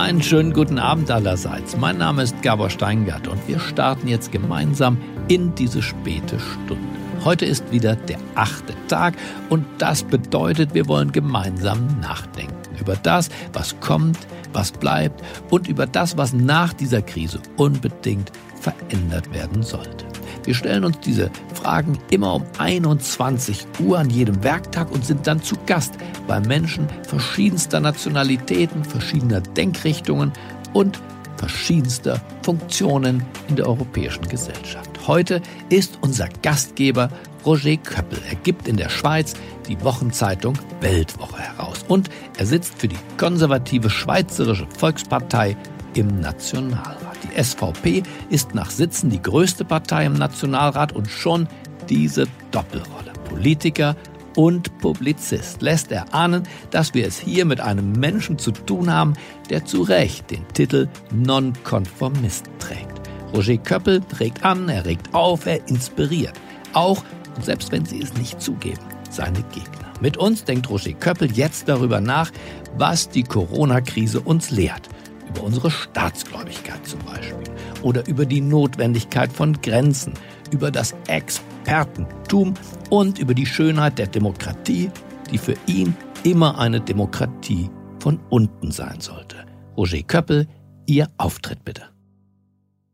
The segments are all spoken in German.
Einen schönen guten Abend allerseits. Mein Name ist Gabor Steingart und wir starten jetzt gemeinsam in diese späte Stunde. Heute ist wieder der achte Tag und das bedeutet, wir wollen gemeinsam nachdenken über das, was kommt, was bleibt und über das, was nach dieser Krise unbedingt verändert werden sollte. Wir stellen uns diese Fragen immer um 21 Uhr an jedem Werktag und sind dann zu Gast bei Menschen verschiedenster Nationalitäten, verschiedener Denkrichtungen und verschiedenster Funktionen in der europäischen Gesellschaft. Heute ist unser Gastgeber Roger Köppel. Er gibt in der Schweiz die Wochenzeitung Weltwoche heraus und er sitzt für die konservative Schweizerische Volkspartei im Nationalrat. Die SVP ist nach Sitzen die größte Partei im Nationalrat und schon diese Doppelrolle. Politiker und Publizist lässt er ahnen, dass wir es hier mit einem Menschen zu tun haben, der zu Recht den Titel Nonkonformist trägt. Roger Köppel regt an, er regt auf, er inspiriert. Auch, und selbst wenn sie es nicht zugeben, seine Gegner. Mit uns denkt Roger Köppel jetzt darüber nach, was die Corona-Krise uns lehrt. Über unsere Staatsgläubigkeit zum Beispiel. Oder über die Notwendigkeit von Grenzen. Über das Expertentum und über die Schönheit der Demokratie, die für ihn immer eine Demokratie von unten sein sollte. Roger Köppel, Ihr Auftritt bitte.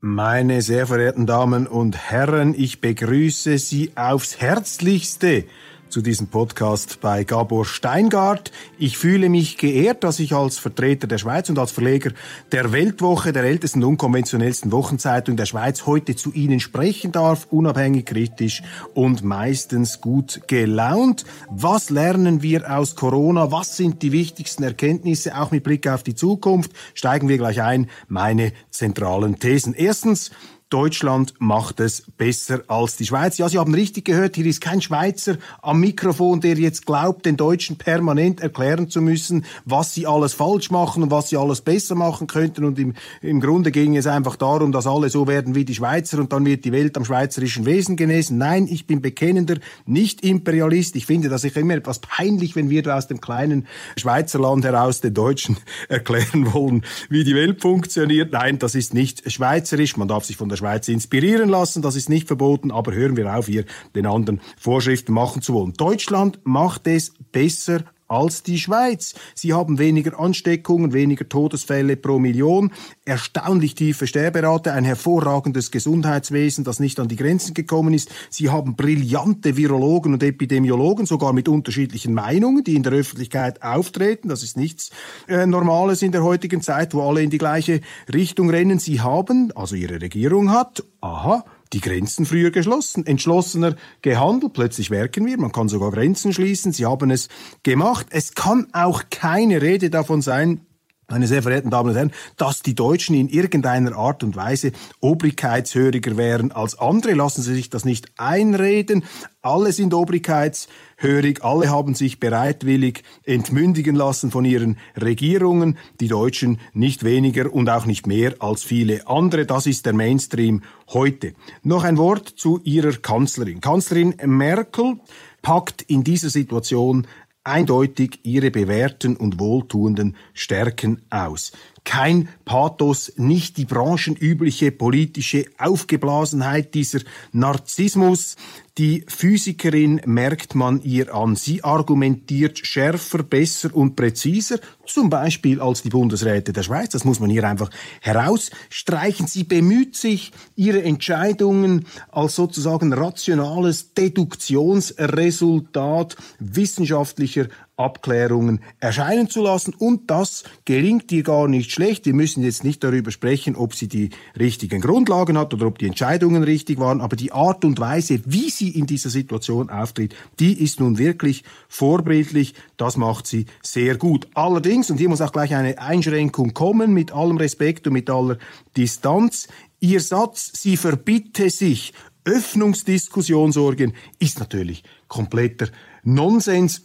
Meine sehr verehrten Damen und Herren, ich begrüße Sie aufs Herzlichste zu diesem Podcast bei Gabor Steingart. Ich fühle mich geehrt, dass ich als Vertreter der Schweiz und als Verleger der Weltwoche, der ältesten unkonventionellsten Wochenzeitung der Schweiz, heute zu Ihnen sprechen darf, unabhängig, kritisch und meistens gut gelaunt. Was lernen wir aus Corona? Was sind die wichtigsten Erkenntnisse, auch mit Blick auf die Zukunft? Steigen wir gleich ein. Meine zentralen Thesen. Erstens, Deutschland macht es besser als die Schweiz. Ja, Sie haben richtig gehört, hier ist kein Schweizer am Mikrofon, der jetzt glaubt, den Deutschen permanent erklären zu müssen, was sie alles falsch machen und was sie alles besser machen könnten. Und im, im Grunde ging es einfach darum, dass alle so werden wie die Schweizer und dann wird die Welt am schweizerischen Wesen genesen. Nein, ich bin bekennender Nicht-Imperialist. Ich finde das ist immer etwas peinlich, wenn wir aus dem kleinen Schweizerland heraus den Deutschen erklären wollen, wie die Welt funktioniert. Nein, das ist nicht schweizerisch. Man darf sich von der der Schweiz inspirieren lassen. Das ist nicht verboten, aber hören wir auf, hier den anderen Vorschriften machen zu wollen. Deutschland macht es besser als die Schweiz. Sie haben weniger Ansteckungen, weniger Todesfälle pro Million, erstaunlich tiefe Sterberate, ein hervorragendes Gesundheitswesen, das nicht an die Grenzen gekommen ist. Sie haben brillante Virologen und Epidemiologen, sogar mit unterschiedlichen Meinungen, die in der Öffentlichkeit auftreten. Das ist nichts äh, Normales in der heutigen Zeit, wo alle in die gleiche Richtung rennen. Sie haben, also ihre Regierung hat, aha, die Grenzen früher geschlossen, entschlossener gehandelt. Plötzlich merken wir, man kann sogar Grenzen schließen. Sie haben es gemacht. Es kann auch keine Rede davon sein, meine sehr verehrten Damen und Herren, dass die Deutschen in irgendeiner Art und Weise obrigkeitshöriger wären als andere. Lassen Sie sich das nicht einreden. Alle sind obrigkeitshörig, alle haben sich bereitwillig entmündigen lassen von ihren Regierungen, die Deutschen nicht weniger und auch nicht mehr als viele andere. Das ist der Mainstream heute. Noch ein Wort zu ihrer Kanzlerin. Kanzlerin Merkel packt in dieser Situation eindeutig ihre bewährten und wohltuenden Stärken aus. Kein Pathos, nicht die branchenübliche politische Aufgeblasenheit, dieser Narzissmus, die Physikerin merkt man ihr an. Sie argumentiert schärfer, besser und präziser, zum Beispiel als die Bundesräte der Schweiz. Das muss man hier einfach herausstreichen. Sie bemüht sich, ihre Entscheidungen als sozusagen rationales Deduktionsresultat wissenschaftlicher Abklärungen erscheinen zu lassen. Und das gelingt ihr gar nicht schlecht. Wir müssen jetzt nicht darüber sprechen, ob sie die richtigen Grundlagen hat oder ob die Entscheidungen richtig waren, aber die Art und Weise, wie sie in dieser Situation auftritt, die ist nun wirklich vorbildlich. Das macht sie sehr gut. Allerdings, und hier muss auch gleich eine Einschränkung kommen, mit allem Respekt und mit aller Distanz, Ihr Satz, sie verbitte sich Öffnungsdiskussion sorgen, ist natürlich kompletter Nonsens.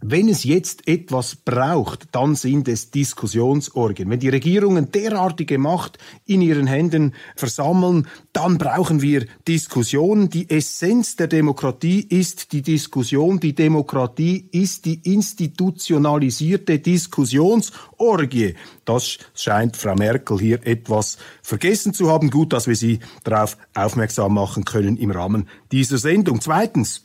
Wenn es jetzt etwas braucht, dann sind es Diskussionsorgien. Wenn die Regierungen derartige Macht in ihren Händen versammeln, dann brauchen wir Diskussionen. Die Essenz der Demokratie ist die Diskussion. Die Demokratie ist die institutionalisierte Diskussionsorgie. Das scheint Frau Merkel hier etwas vergessen zu haben. Gut, dass wir sie darauf aufmerksam machen können im Rahmen dieser Sendung. Zweitens,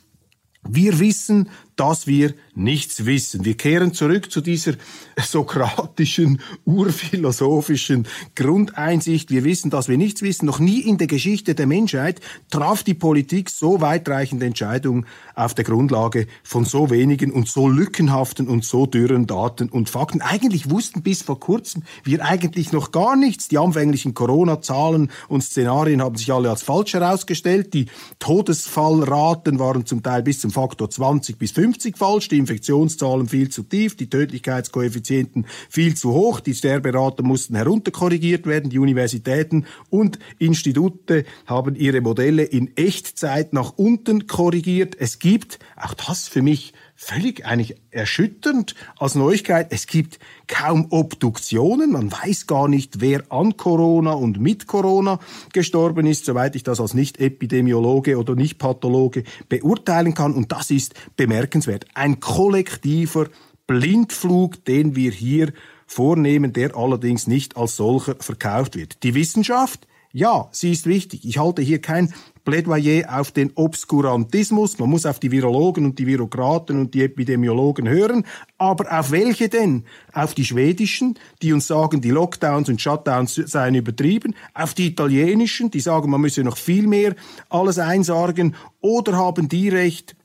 wir wissen, dass wir nichts wissen. Wir kehren zurück zu dieser sokratischen, urphilosophischen Grundeinsicht. Wir wissen, dass wir nichts wissen. Noch nie in der Geschichte der Menschheit traf die Politik so weitreichende Entscheidungen auf der Grundlage von so wenigen und so lückenhaften und so dürren Daten und Fakten. Eigentlich wussten bis vor kurzem wir eigentlich noch gar nichts. Die anfänglichen Corona-Zahlen und Szenarien haben sich alle als falsch herausgestellt. Die Todesfallraten waren zum Teil bis zum Faktor 20 bis 50 50 falsch, die Infektionszahlen viel zu tief, die Tödlichkeitskoeffizienten viel zu hoch, die Sterberate mussten herunterkorrigiert werden, die Universitäten und Institute haben ihre Modelle in Echtzeit nach unten korrigiert. Es gibt, auch das für mich völlig eigentlich erschütternd als Neuigkeit. Es gibt kaum Obduktionen. Man weiß gar nicht, wer an Corona und mit Corona gestorben ist, soweit ich das als Nicht-Epidemiologe oder Nicht-Pathologe beurteilen kann. Und das ist bemerkenswert. Ein kollektiver Blindflug, den wir hier vornehmen, der allerdings nicht als solcher verkauft wird. Die Wissenschaft, ja, sie ist wichtig. Ich halte hier kein Plädoyer auf den Obskurantismus. Man muss auf die Virologen und die Virokraten und die Epidemiologen hören. Aber auf welche denn? Auf die schwedischen, die uns sagen, die Lockdowns und Shutdowns seien übertrieben. Auf die italienischen, die sagen, man müsse noch viel mehr alles einsargen. Oder haben die recht,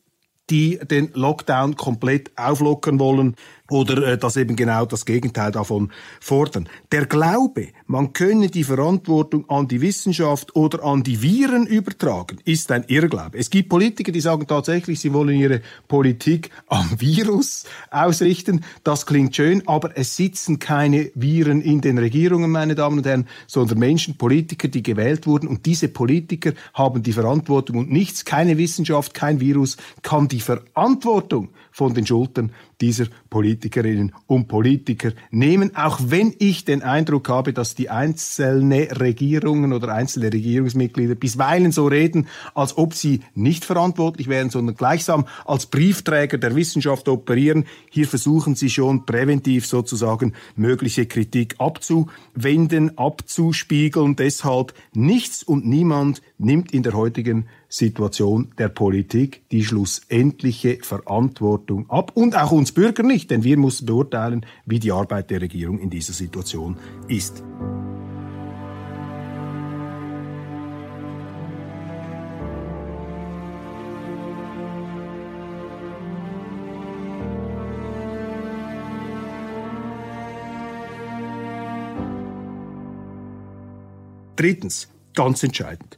die den Lockdown komplett auflockern wollen oder äh, das eben genau das Gegenteil davon fordern. Der Glaube, man könne die Verantwortung an die Wissenschaft oder an die Viren übertragen, ist ein Irrglaube. Es gibt Politiker, die sagen tatsächlich, sie wollen ihre Politik am Virus ausrichten. Das klingt schön, aber es sitzen keine Viren in den Regierungen, meine Damen und Herren, sondern Menschen, Politiker, die gewählt wurden und diese Politiker haben die Verantwortung und nichts, keine Wissenschaft, kein Virus kann die Verantwortung von den Schultern dieser Politikerinnen und Politiker nehmen, auch wenn ich den Eindruck habe, dass die einzelnen Regierungen oder einzelne Regierungsmitglieder bisweilen so reden, als ob sie nicht verantwortlich wären, sondern gleichsam als Briefträger der Wissenschaft operieren. Hier versuchen sie schon präventiv sozusagen mögliche Kritik abzuwenden, abzuspiegeln. Deshalb nichts und niemand nimmt in der heutigen Situation der Politik die schlussendliche Verantwortung ab und auch uns Bürger nicht, denn wir müssen beurteilen, wie die Arbeit der Regierung in dieser Situation ist. Drittens, ganz entscheidend.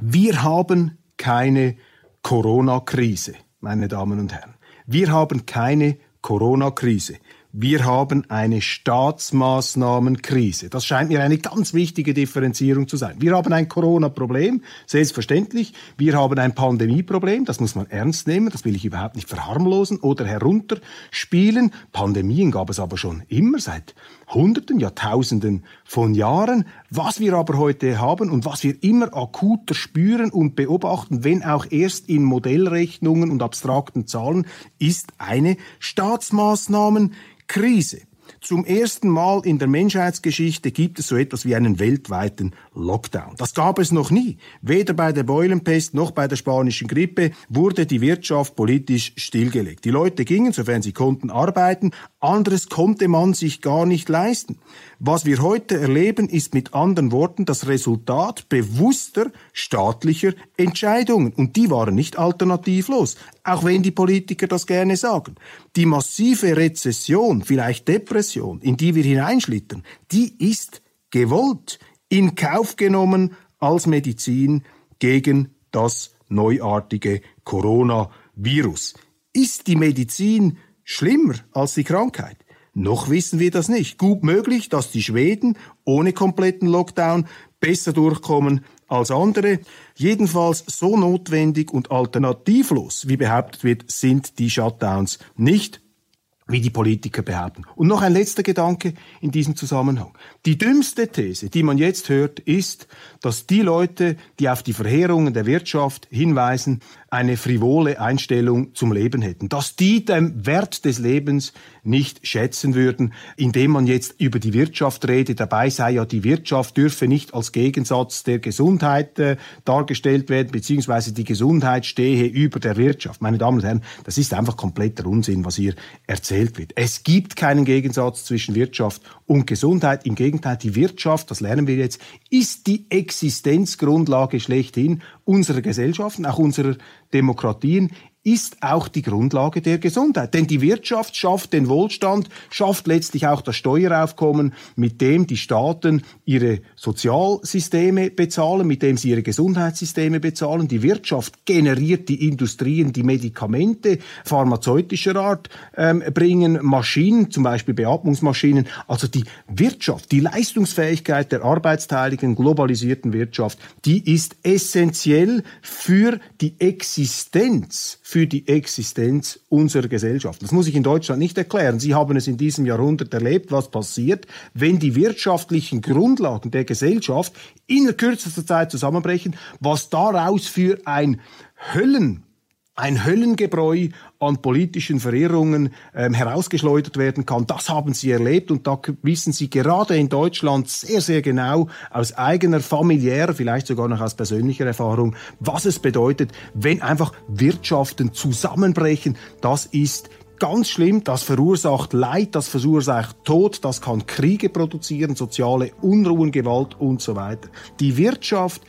Wir haben keine Corona-Krise, meine Damen und Herren. Wir haben keine Corona-Krise. Wir haben eine Staatsmaßnahmenkrise. Das scheint mir eine ganz wichtige Differenzierung zu sein. Wir haben ein Corona-Problem, selbstverständlich. Wir haben ein Pandemieproblem, das muss man ernst nehmen, das will ich überhaupt nicht verharmlosen oder herunterspielen. Pandemien gab es aber schon immer seit Hunderten, Jahrtausenden von Jahren. Was wir aber heute haben und was wir immer akuter spüren und beobachten, wenn auch erst in Modellrechnungen und abstrakten Zahlen, ist eine Staatsmaßnahmen Krise. Zum ersten Mal in der Menschheitsgeschichte gibt es so etwas wie einen weltweiten Lockdown. Das gab es noch nie. Weder bei der Beulenpest noch bei der spanischen Grippe wurde die Wirtschaft politisch stillgelegt. Die Leute gingen, sofern sie konnten, arbeiten. Anderes konnte man sich gar nicht leisten. Was wir heute erleben, ist mit anderen Worten das Resultat bewusster staatlicher Entscheidungen. Und die waren nicht alternativlos, auch wenn die Politiker das gerne sagen. Die massive Rezession, vielleicht Depression, in die wir hineinschlittern, die ist gewollt, in Kauf genommen als Medizin gegen das neuartige Coronavirus. Ist die Medizin schlimmer als die Krankheit? Noch wissen wir das nicht. Gut möglich, dass die Schweden ohne kompletten Lockdown besser durchkommen als andere. Jedenfalls so notwendig und alternativlos, wie behauptet wird, sind die Shutdowns nicht wie die Politiker behaupten. Und noch ein letzter Gedanke in diesem Zusammenhang. Die dümmste These, die man jetzt hört, ist, dass die Leute, die auf die Verheerungen der Wirtschaft hinweisen, eine frivole Einstellung zum Leben hätten, dass die den Wert des Lebens nicht schätzen würden, indem man jetzt über die Wirtschaft redet. Dabei sei ja die Wirtschaft dürfe nicht als Gegensatz der Gesundheit äh, dargestellt werden, beziehungsweise die Gesundheit stehe über der Wirtschaft. Meine Damen und Herren, das ist einfach kompletter Unsinn, was hier erzählt wird. Es gibt keinen Gegensatz zwischen Wirtschaft und Gesundheit. Im Gegenteil, die Wirtschaft, das lernen wir jetzt, ist die Existenzgrundlage schlechthin unserer Gesellschaften, auch unserer Demokratien ist auch die Grundlage der Gesundheit. Denn die Wirtschaft schafft den Wohlstand, schafft letztlich auch das Steueraufkommen, mit dem die Staaten ihre Sozialsysteme bezahlen, mit dem sie ihre Gesundheitssysteme bezahlen. Die Wirtschaft generiert die Industrien, die Medikamente pharmazeutischer Art ähm, bringen, Maschinen, zum Beispiel Beatmungsmaschinen. Also die Wirtschaft, die Leistungsfähigkeit der arbeitsteiligen, globalisierten Wirtschaft, die ist essentiell für die Existenz für die Existenz unserer Gesellschaft. Das muss ich in Deutschland nicht erklären. Sie haben es in diesem Jahrhundert erlebt, was passiert, wenn die wirtschaftlichen Grundlagen der Gesellschaft in kürzester Zeit zusammenbrechen, was daraus für ein Höllen ein Höllengebräu an politischen Verirrungen ähm, herausgeschleudert werden kann. Das haben sie erlebt und da wissen sie gerade in Deutschland sehr, sehr genau aus eigener familiärer, vielleicht sogar noch aus persönlicher Erfahrung, was es bedeutet, wenn einfach Wirtschaften zusammenbrechen. Das ist ganz schlimm, das verursacht Leid, das verursacht Tod, das kann Kriege produzieren, soziale Unruhen, Gewalt und so weiter. Die Wirtschaft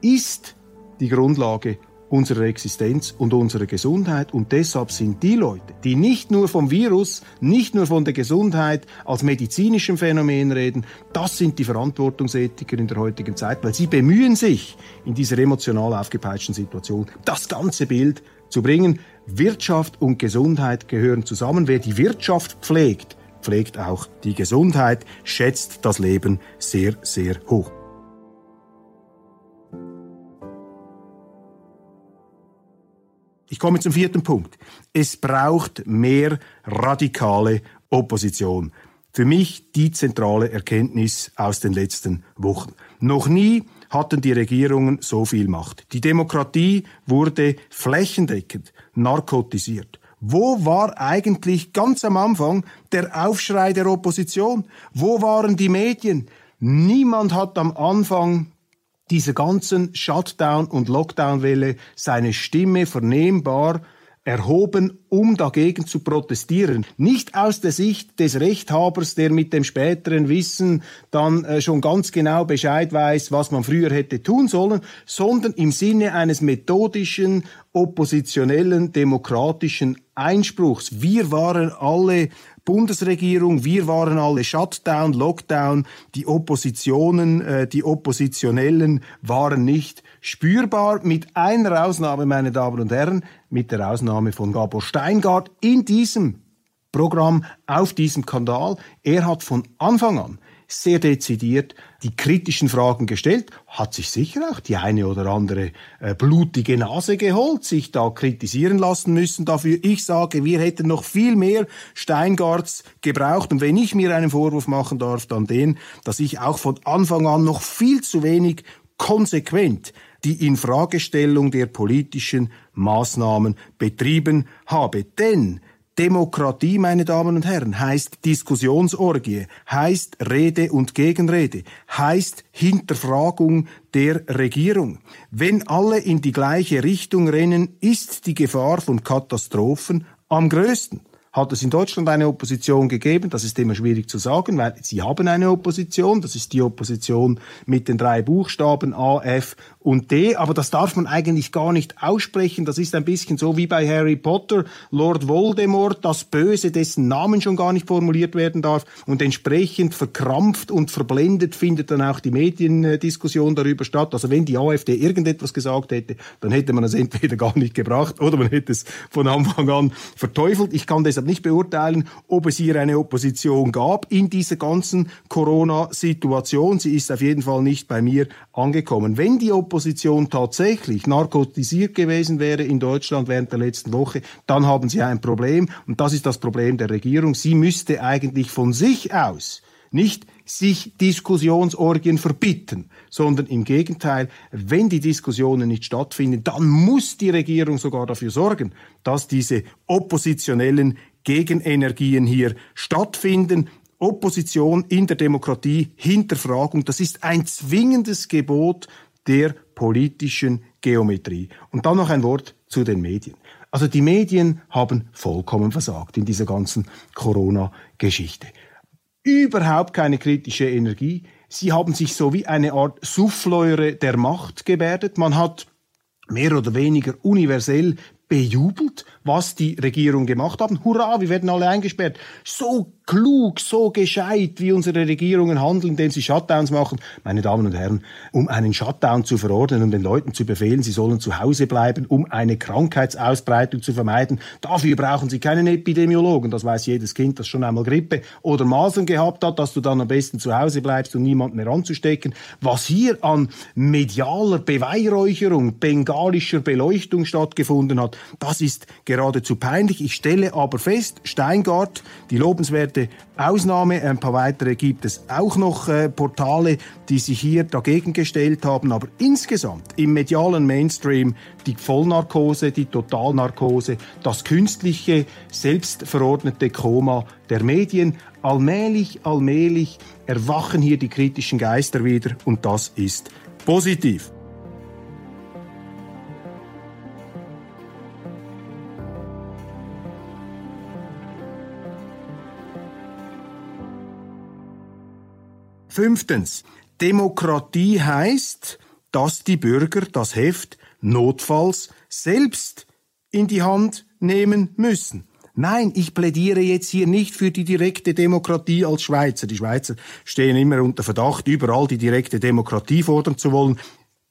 ist die Grundlage unserer Existenz und unserer Gesundheit. Und deshalb sind die Leute, die nicht nur vom Virus, nicht nur von der Gesundheit als medizinischem Phänomen reden, das sind die Verantwortungsethiker in der heutigen Zeit, weil sie bemühen sich in dieser emotional aufgepeitschten Situation, das ganze Bild zu bringen. Wirtschaft und Gesundheit gehören zusammen. Wer die Wirtschaft pflegt, pflegt auch die Gesundheit, schätzt das Leben sehr, sehr hoch. Ich komme zum vierten Punkt. Es braucht mehr radikale Opposition. Für mich die zentrale Erkenntnis aus den letzten Wochen. Noch nie hatten die Regierungen so viel Macht. Die Demokratie wurde flächendeckend narkotisiert. Wo war eigentlich ganz am Anfang der Aufschrei der Opposition? Wo waren die Medien? Niemand hat am Anfang dieser ganzen Shutdown- und Lockdown-Welle seine Stimme vernehmbar erhoben, um dagegen zu protestieren. Nicht aus der Sicht des Rechthabers, der mit dem späteren Wissen dann äh, schon ganz genau Bescheid weiß, was man früher hätte tun sollen, sondern im Sinne eines methodischen, oppositionellen, demokratischen Einspruchs. Wir waren alle Bundesregierung, wir waren alle Shutdown, Lockdown, die Oppositionen, äh, die Oppositionellen waren nicht spürbar, mit einer Ausnahme, meine Damen und Herren, mit der Ausnahme von Gabor Steingart in diesem Programm, auf diesem Kanal. Er hat von Anfang an sehr dezidiert die kritischen Fragen gestellt, hat sich sicher auch die eine oder andere äh, blutige Nase geholt, sich da kritisieren lassen müssen dafür. Ich sage, wir hätten noch viel mehr Steingarts gebraucht. Und wenn ich mir einen Vorwurf machen darf, dann den, dass ich auch von Anfang an noch viel zu wenig konsequent die Infragestellung der politischen Maßnahmen betrieben habe. Denn Demokratie, meine Damen und Herren, heißt Diskussionsorgie, heißt Rede und Gegenrede, heißt Hinterfragung der Regierung. Wenn alle in die gleiche Richtung rennen, ist die Gefahr von Katastrophen am größten. Hat es in Deutschland eine Opposition gegeben? Das ist immer schwierig zu sagen, weil sie haben eine Opposition. Das ist die Opposition mit den drei Buchstaben A, F und D. Aber das darf man eigentlich gar nicht aussprechen. Das ist ein bisschen so wie bei Harry Potter, Lord Voldemort, das Böse, dessen Namen schon gar nicht formuliert werden darf. Und entsprechend verkrampft und verblendet findet dann auch die Mediendiskussion darüber statt. Also wenn die AfD irgendetwas gesagt hätte, dann hätte man es entweder gar nicht gebracht oder man hätte es von Anfang an verteufelt. Ich kann das deshalb nicht beurteilen, ob es hier eine Opposition gab in dieser ganzen Corona-Situation. Sie ist auf jeden Fall nicht bei mir angekommen. Wenn die Opposition tatsächlich narkotisiert gewesen wäre in Deutschland während der letzten Woche, dann haben sie ein Problem. Und das ist das Problem der Regierung. Sie müsste eigentlich von sich aus nicht sich Diskussionsorgien verbitten, sondern im Gegenteil, wenn die Diskussionen nicht stattfinden, dann muss die Regierung sogar dafür sorgen, dass diese oppositionellen Gegenenergien hier stattfinden. Opposition in der Demokratie, Hinterfragung, das ist ein zwingendes Gebot der politischen Geometrie. Und dann noch ein Wort zu den Medien. Also die Medien haben vollkommen versagt in dieser ganzen Corona-Geschichte überhaupt keine kritische Energie. Sie haben sich so wie eine Art Souffleure der Macht gebärdet. Man hat mehr oder weniger universell bejubelt, was die Regierung gemacht haben. Hurra, wir werden alle eingesperrt. So klug, so gescheit, wie unsere Regierungen handeln, indem sie Shutdowns machen. Meine Damen und Herren, um einen Shutdown zu verordnen und den Leuten zu befehlen, sie sollen zu Hause bleiben, um eine Krankheitsausbreitung zu vermeiden, dafür brauchen sie keinen Epidemiologen. Das weiß jedes Kind, das schon einmal Grippe oder Masern gehabt hat, dass du dann am besten zu Hause bleibst, um niemanden mehr anzustecken. Was hier an medialer Beweihräucherung, bengalischer Beleuchtung stattgefunden hat, das ist geradezu peinlich. Ich stelle aber fest, Steingart, die lobenswerte absolute Ausnahme. Ein paar weitere gibt es auch noch äh, Portale, die sich hier dagegen gestellt haben. Aber insgesamt im medialen Mainstream die Vollnarkose, die Totalnarkose, das künstliche, selbstverordnete Koma der Medien. Allmählich, allmählich erwachen hier die kritischen Geister wieder und das ist positiv. Fünftens. Demokratie heißt, dass die Bürger das Heft notfalls selbst in die Hand nehmen müssen. Nein, ich plädiere jetzt hier nicht für die direkte Demokratie als Schweizer. Die Schweizer stehen immer unter Verdacht, überall die direkte Demokratie fordern zu wollen.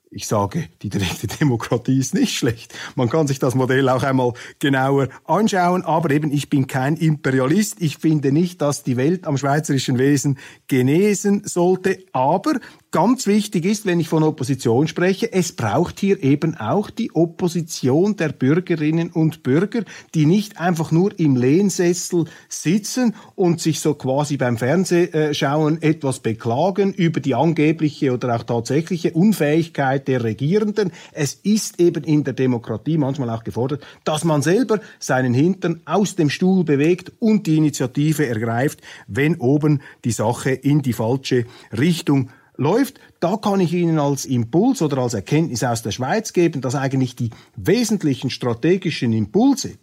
Ich sage, die direkte Demokratie ist nicht schlecht. Man kann sich das Modell auch einmal genauer anschauen, aber eben ich bin kein Imperialist. Ich finde nicht, dass die Welt am schweizerischen Wesen genesen sollte, aber ganz wichtig ist, wenn ich von Opposition spreche, es braucht hier eben auch die Opposition der Bürgerinnen und Bürger, die nicht einfach nur im Lehnsessel sitzen und sich so quasi beim Fernsehschauen etwas beklagen über die angebliche oder auch tatsächliche Unfähigkeit der Regierenden. Es ist eben in der Demokratie manchmal auch gefordert, dass man selber seinen Hintern aus dem Stuhl bewegt und die Initiative ergreift, wenn oben die Sache in die falsche Richtung läuft. Da kann ich Ihnen als Impuls oder als Erkenntnis aus der Schweiz geben, dass eigentlich die wesentlichen strategischen Impulse,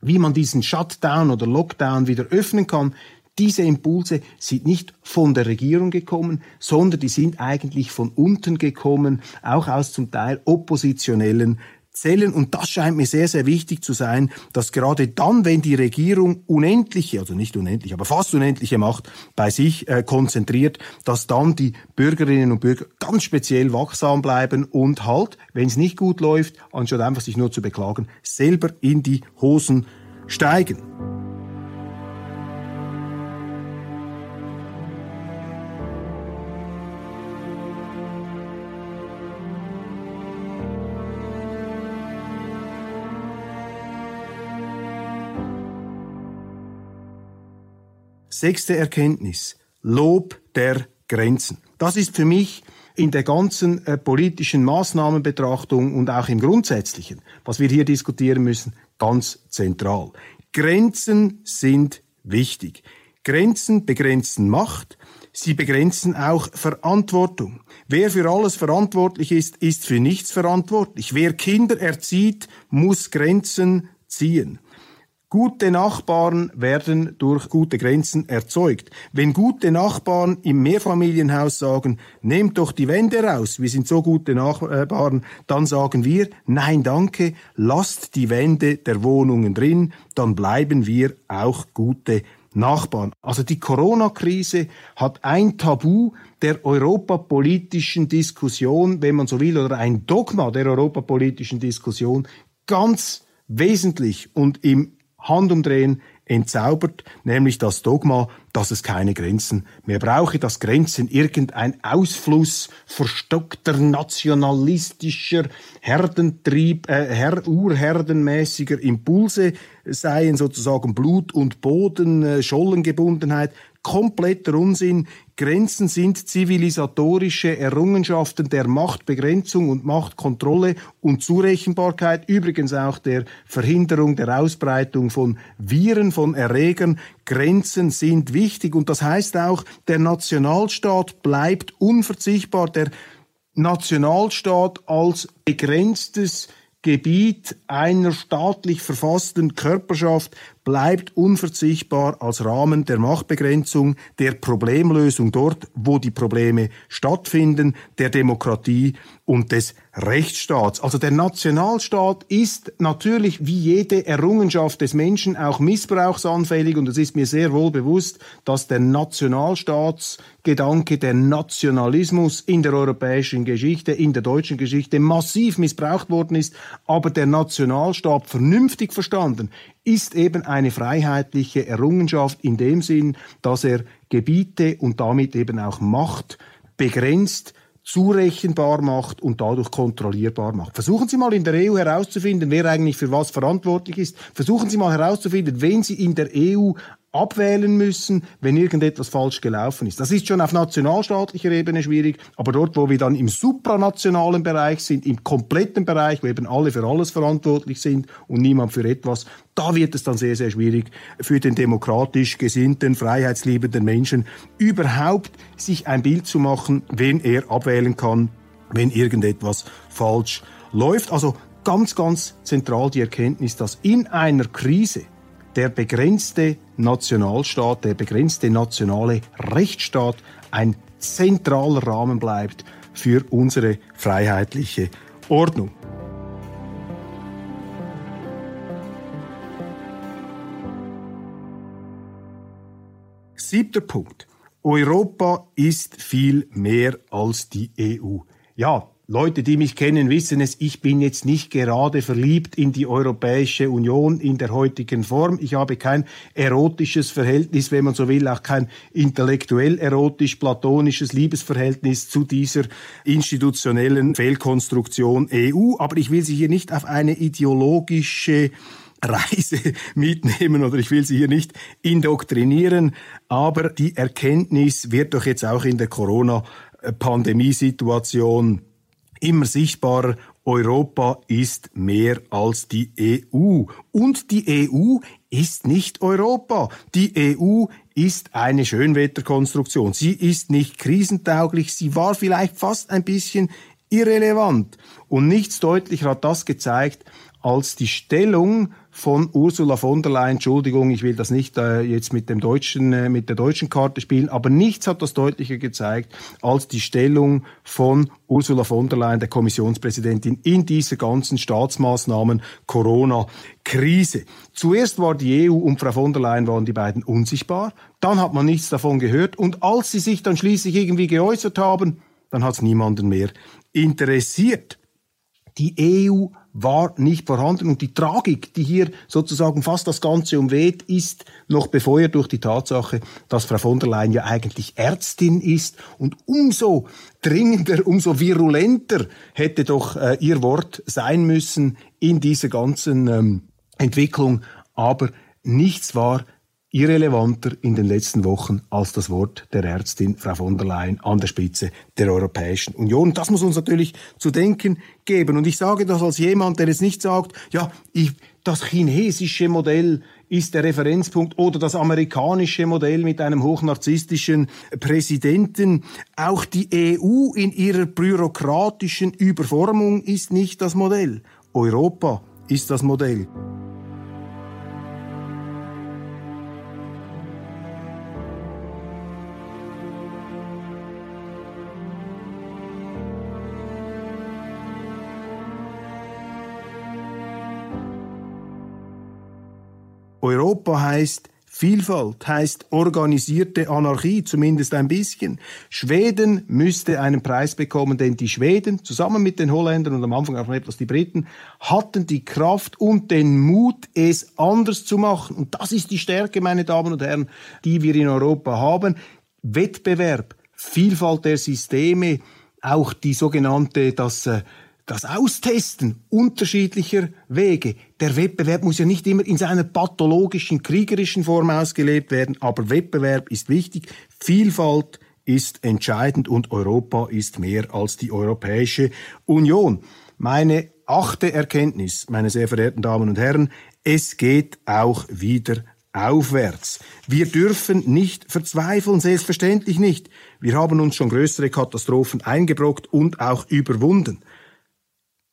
wie man diesen Shutdown oder Lockdown wieder öffnen kann, diese Impulse sind nicht von der Regierung gekommen, sondern die sind eigentlich von unten gekommen, auch aus zum Teil oppositionellen zählen. Und das scheint mir sehr, sehr wichtig zu sein, dass gerade dann, wenn die Regierung unendliche, also nicht unendlich, aber fast unendliche Macht bei sich äh, konzentriert, dass dann die Bürgerinnen und Bürger ganz speziell wachsam bleiben und halt, wenn es nicht gut läuft, anstatt einfach sich nur zu beklagen, selber in die Hosen steigen. Sechste Erkenntnis. Lob der Grenzen. Das ist für mich in der ganzen äh, politischen Maßnahmenbetrachtung und auch im Grundsätzlichen, was wir hier diskutieren müssen, ganz zentral. Grenzen sind wichtig. Grenzen begrenzen Macht, sie begrenzen auch Verantwortung. Wer für alles verantwortlich ist, ist für nichts verantwortlich. Wer Kinder erzieht, muss Grenzen ziehen. Gute Nachbarn werden durch gute Grenzen erzeugt. Wenn gute Nachbarn im Mehrfamilienhaus sagen, nehmt doch die Wände raus, wir sind so gute Nachbarn, dann sagen wir, nein danke, lasst die Wände der Wohnungen drin, dann bleiben wir auch gute Nachbarn. Also die Corona-Krise hat ein Tabu der europapolitischen Diskussion, wenn man so will, oder ein Dogma der europapolitischen Diskussion ganz wesentlich und im Handumdrehen entzaubert, nämlich das Dogma, dass es keine Grenzen mehr brauche, dass Grenzen irgendein Ausfluss verstockter, nationalistischer, Herdentrieb, äh, Her urherdenmäßiger Impulse seien, sozusagen Blut und Boden, äh, Schollengebundenheit, kompletter Unsinn. Grenzen sind zivilisatorische Errungenschaften der Machtbegrenzung und Machtkontrolle und Zurechenbarkeit, übrigens auch der Verhinderung der Ausbreitung von Viren, von Erregern. Grenzen sind wichtig und das heißt auch, der Nationalstaat bleibt unverzichtbar. Der Nationalstaat als begrenztes Gebiet einer staatlich verfassten Körperschaft bleibt unverzichtbar als Rahmen der Machtbegrenzung, der Problemlösung dort, wo die Probleme stattfinden, der Demokratie und des Rechtsstaats. Also der Nationalstaat ist natürlich wie jede Errungenschaft des Menschen auch missbrauchsanfällig und es ist mir sehr wohl bewusst, dass der Nationalstaatsgedanke, der Nationalismus in der europäischen Geschichte, in der deutschen Geschichte massiv missbraucht worden ist, aber der Nationalstaat vernünftig verstanden ist eben eine freiheitliche Errungenschaft in dem Sinn, dass er Gebiete und damit eben auch Macht begrenzt, zurechenbar macht und dadurch kontrollierbar macht. Versuchen Sie mal in der EU herauszufinden, wer eigentlich für was verantwortlich ist. Versuchen Sie mal herauszufinden, wen Sie in der EU abwählen müssen, wenn irgendetwas falsch gelaufen ist. Das ist schon auf nationalstaatlicher Ebene schwierig, aber dort, wo wir dann im supranationalen Bereich sind, im kompletten Bereich, wo eben alle für alles verantwortlich sind und niemand für etwas, da wird es dann sehr, sehr schwierig für den demokratisch gesinnten, freiheitsliebenden Menschen überhaupt sich ein Bild zu machen, wen er abwählen kann, wenn irgendetwas falsch läuft. Also ganz, ganz zentral die Erkenntnis, dass in einer Krise der begrenzte Nationalstaat, der begrenzte nationale Rechtsstaat ein zentraler Rahmen bleibt für unsere freiheitliche Ordnung. Siebter Punkt. Europa ist viel mehr als die EU. Ja, Leute, die mich kennen, wissen es, ich bin jetzt nicht gerade verliebt in die Europäische Union in der heutigen Form. Ich habe kein erotisches Verhältnis, wenn man so will, auch kein intellektuell erotisch platonisches Liebesverhältnis zu dieser institutionellen Fehlkonstruktion EU. Aber ich will Sie hier nicht auf eine ideologische Reise mitnehmen oder ich will Sie hier nicht indoktrinieren, aber die Erkenntnis wird doch jetzt auch in der Corona-Pandemiesituation immer sichtbarer, Europa ist mehr als die EU. Und die EU ist nicht Europa. Die EU ist eine Schönwetterkonstruktion. Sie ist nicht krisentauglich. Sie war vielleicht fast ein bisschen irrelevant. Und nichts deutlicher hat das gezeigt, als die Stellung von Ursula von der Leyen, Entschuldigung, ich will das nicht äh, jetzt mit dem deutschen, äh, mit der deutschen Karte spielen, aber nichts hat das deutlicher gezeigt als die Stellung von Ursula von der Leyen, der Kommissionspräsidentin, in dieser ganzen Staatsmaßnahmen Corona-Krise. Zuerst war die EU und Frau von der Leyen waren die beiden unsichtbar, dann hat man nichts davon gehört und als sie sich dann schließlich irgendwie geäußert haben, dann hat es niemanden mehr interessiert. Die EU war nicht vorhanden. Und die Tragik, die hier sozusagen fast das Ganze umweht, ist noch befeuert durch die Tatsache, dass Frau von der Leyen ja eigentlich Ärztin ist und umso dringender, umso virulenter hätte doch äh, ihr Wort sein müssen in dieser ganzen ähm, Entwicklung. Aber nichts war irrelevanter in den letzten Wochen als das Wort der Ärztin Frau von der Leyen an der Spitze der Europäischen Union. Das muss uns natürlich zu denken geben. Und ich sage das als jemand, der jetzt nicht sagt, ja, ich, das chinesische Modell ist der Referenzpunkt oder das amerikanische Modell mit einem hochnarzisstischen Präsidenten. Auch die EU in ihrer bürokratischen Überformung ist nicht das Modell. Europa ist das Modell. Europa heißt Vielfalt heißt organisierte Anarchie, zumindest ein bisschen. Schweden müsste einen Preis bekommen, denn die Schweden, zusammen mit den Holländern und am Anfang auch noch etwas die Briten, hatten die Kraft und den Mut, es anders zu machen. Und das ist die Stärke, meine Damen und Herren, die wir in Europa haben. Wettbewerb, Vielfalt der Systeme, auch die sogenannte, das äh, das Austesten unterschiedlicher Wege. Der Wettbewerb muss ja nicht immer in seiner pathologischen, kriegerischen Form ausgelebt werden, aber Wettbewerb ist wichtig. Vielfalt ist entscheidend und Europa ist mehr als die Europäische Union. Meine achte Erkenntnis, meine sehr verehrten Damen und Herren, es geht auch wieder aufwärts. Wir dürfen nicht verzweifeln, selbstverständlich nicht. Wir haben uns schon größere Katastrophen eingebrockt und auch überwunden.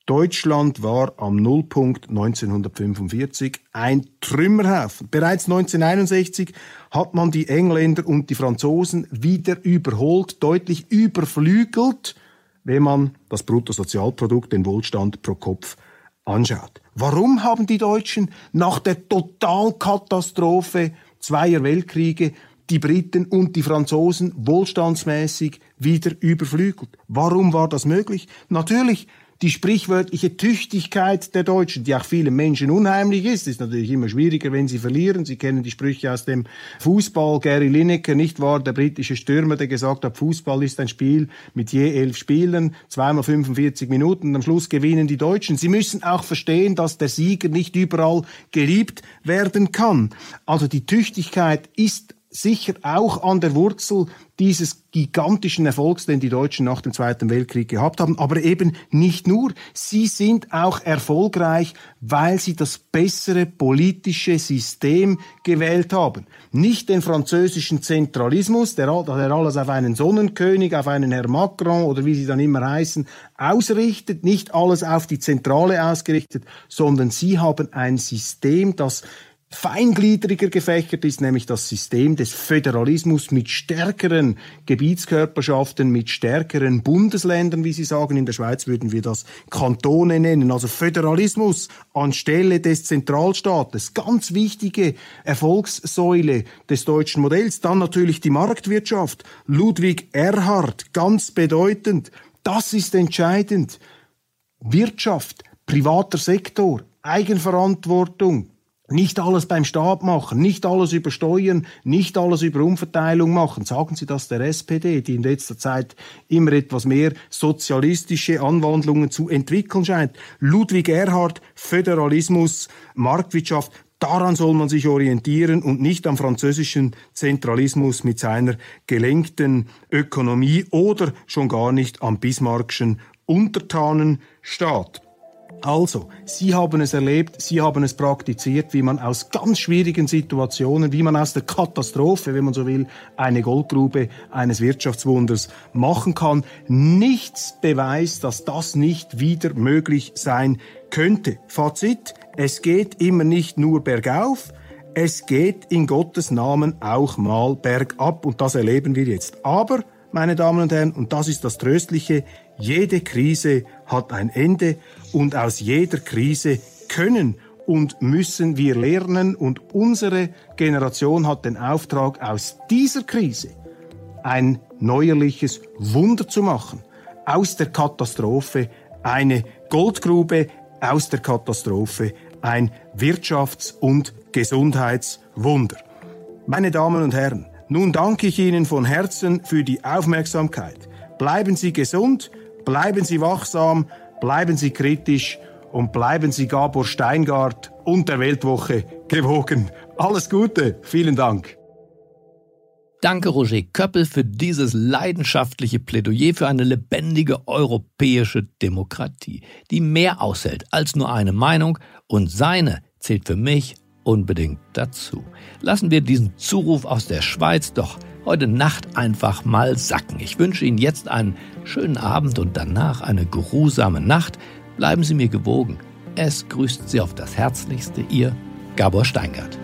Deutschland war am Nullpunkt 1945 ein Trümmerhaufen. Bereits 1961 hat man die Engländer und die Franzosen wieder überholt, deutlich überflügelt, wenn man das Bruttosozialprodukt, den Wohlstand pro Kopf anschaut. Warum haben die Deutschen nach der Totalkatastrophe zweier Weltkriege die Briten und die Franzosen wohlstandsmäßig wieder überflügelt? Warum war das möglich? Natürlich die sprichwörtliche Tüchtigkeit der Deutschen, die auch vielen Menschen unheimlich ist, ist natürlich immer schwieriger, wenn sie verlieren. Sie kennen die Sprüche aus dem Fußball. Gary Lineker, nicht wahr, der britische Stürmer, der gesagt hat, Fußball ist ein Spiel mit je elf Spielern, zweimal 45 Minuten und am Schluss gewinnen die Deutschen. Sie müssen auch verstehen, dass der Sieger nicht überall geliebt werden kann. Also die Tüchtigkeit ist sicher auch an der Wurzel dieses gigantischen Erfolgs, den die Deutschen nach dem Zweiten Weltkrieg gehabt haben. Aber eben nicht nur. Sie sind auch erfolgreich, weil sie das bessere politische System gewählt haben. Nicht den französischen Zentralismus, der, der alles auf einen Sonnenkönig, auf einen Herr Macron oder wie sie dann immer heißen, ausrichtet, nicht alles auf die Zentrale ausgerichtet, sondern sie haben ein System, das feingliedriger gefächert ist, nämlich das System des Föderalismus mit stärkeren Gebietskörperschaften, mit stärkeren Bundesländern, wie Sie sagen. In der Schweiz würden wir das Kantone nennen, also Föderalismus anstelle des Zentralstaates. Ganz wichtige Erfolgssäule des deutschen Modells. Dann natürlich die Marktwirtschaft. Ludwig Erhard, ganz bedeutend. Das ist entscheidend. Wirtschaft, privater Sektor, Eigenverantwortung, nicht alles beim Staat machen, nicht alles über Steuern, nicht alles über Umverteilung machen. Sagen Sie das der SPD, die in letzter Zeit immer etwas mehr sozialistische Anwandlungen zu entwickeln scheint. Ludwig Erhard, Föderalismus, Marktwirtschaft, Daran soll man sich orientieren und nicht am französischen Zentralismus mit seiner gelenkten Ökonomie oder schon gar nicht am bismarckschen Untertanenstaat. Also, Sie haben es erlebt, Sie haben es praktiziert, wie man aus ganz schwierigen Situationen, wie man aus der Katastrophe, wenn man so will, eine Goldgrube eines Wirtschaftswunders machen kann. Nichts beweist, dass das nicht wieder möglich sein könnte. Fazit, es geht immer nicht nur bergauf, es geht in Gottes Namen auch mal bergab und das erleben wir jetzt. Aber, meine Damen und Herren, und das ist das Tröstliche, jede Krise hat ein Ende und aus jeder Krise können und müssen wir lernen und unsere Generation hat den Auftrag, aus dieser Krise ein neuerliches Wunder zu machen. Aus der Katastrophe eine Goldgrube, aus der Katastrophe ein Wirtschafts- und Gesundheitswunder. Meine Damen und Herren, nun danke ich Ihnen von Herzen für die Aufmerksamkeit. Bleiben Sie gesund, bleiben Sie wachsam, bleiben Sie kritisch und bleiben Sie Gabor Steingart und der Weltwoche gewogen. Alles Gute, vielen Dank. Danke, Roger Köppel, für dieses leidenschaftliche Plädoyer für eine lebendige europäische Demokratie, die mehr aushält als nur eine Meinung und seine zählt für mich unbedingt dazu. Lassen wir diesen Zuruf aus der Schweiz doch heute Nacht einfach mal sacken. Ich wünsche Ihnen jetzt einen schönen Abend und danach eine geruhsame Nacht. Bleiben Sie mir gewogen. Es grüßt Sie auf das Herzlichste, Ihr Gabor Steingart.